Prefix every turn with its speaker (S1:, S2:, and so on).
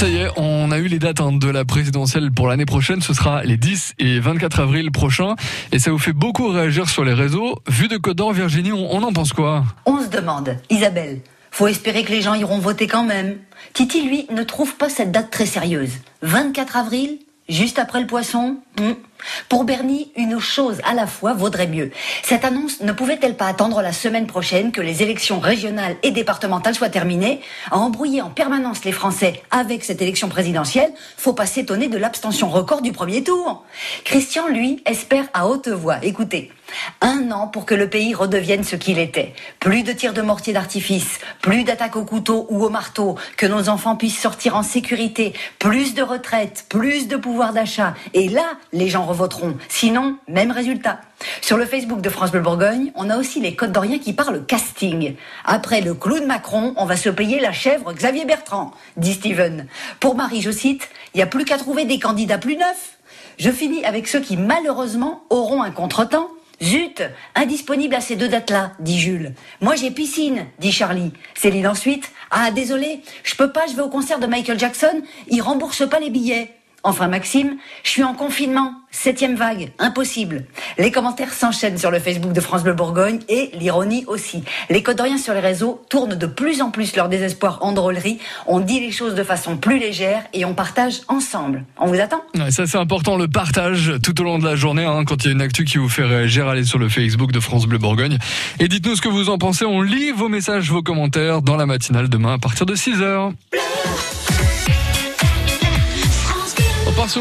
S1: Ça y est, on a eu les dates hein, de la présidentielle pour l'année prochaine. Ce sera les 10 et 24 avril prochains. Et ça vous fait beaucoup réagir sur les réseaux. Vu de d'Or, Virginie, on en pense quoi?
S2: On se demande, Isabelle, faut espérer que les gens iront voter quand même. Titi, lui, ne trouve pas cette date très sérieuse. 24 avril Juste après le poisson hmm. Pour Bernie, une chose à la fois vaudrait mieux. Cette annonce ne pouvait-elle pas attendre la semaine prochaine que les élections régionales et départementales soient terminées? À embrouiller en permanence les Français avec cette élection présidentielle, faut pas s'étonner de l'abstention record du premier tour. Christian, lui, espère à haute voix. Écoutez, un an pour que le pays redevienne ce qu'il était. Plus de tirs de mortier d'artifice, plus d'attaques au couteau ou au marteau, que nos enfants puissent sortir en sécurité, plus de retraites, plus de pouvoir d'achat. Et là, les gens revoteront. Sinon, même résultat. Sur le Facebook de France Bleu Bourgogne, on a aussi les Côtes d'Orient qui parlent casting. Après le clown Macron, on va se payer la chèvre Xavier Bertrand, dit Steven. Pour Marie, je cite, il n'y a plus qu'à trouver des candidats plus neufs. Je finis avec ceux qui malheureusement auront un contretemps Zut, indisponible à ces deux dates-là, dit Jules. Moi j'ai piscine, dit Charlie. Céline ensuite. Ah désolé, je peux pas, je vais au concert de Michael Jackson, il rembourse pas les billets. Enfin Maxime, je suis en confinement, septième vague, impossible. Les commentaires s'enchaînent sur le Facebook de France Bleu Bourgogne et l'ironie aussi. Les codoriens sur les réseaux tournent de plus en plus leur désespoir en drôlerie. On dit les choses de façon plus légère et on partage ensemble. On vous attend
S1: Ça c'est important, le partage tout au long de la journée. Hein, quand il y a une actu qui vous fait réagir, allez sur le Facebook de France Bleu Bourgogne. Et dites-nous ce que vous en pensez. On lit vos messages, vos commentaires dans la matinale demain à partir de 6h. On part sur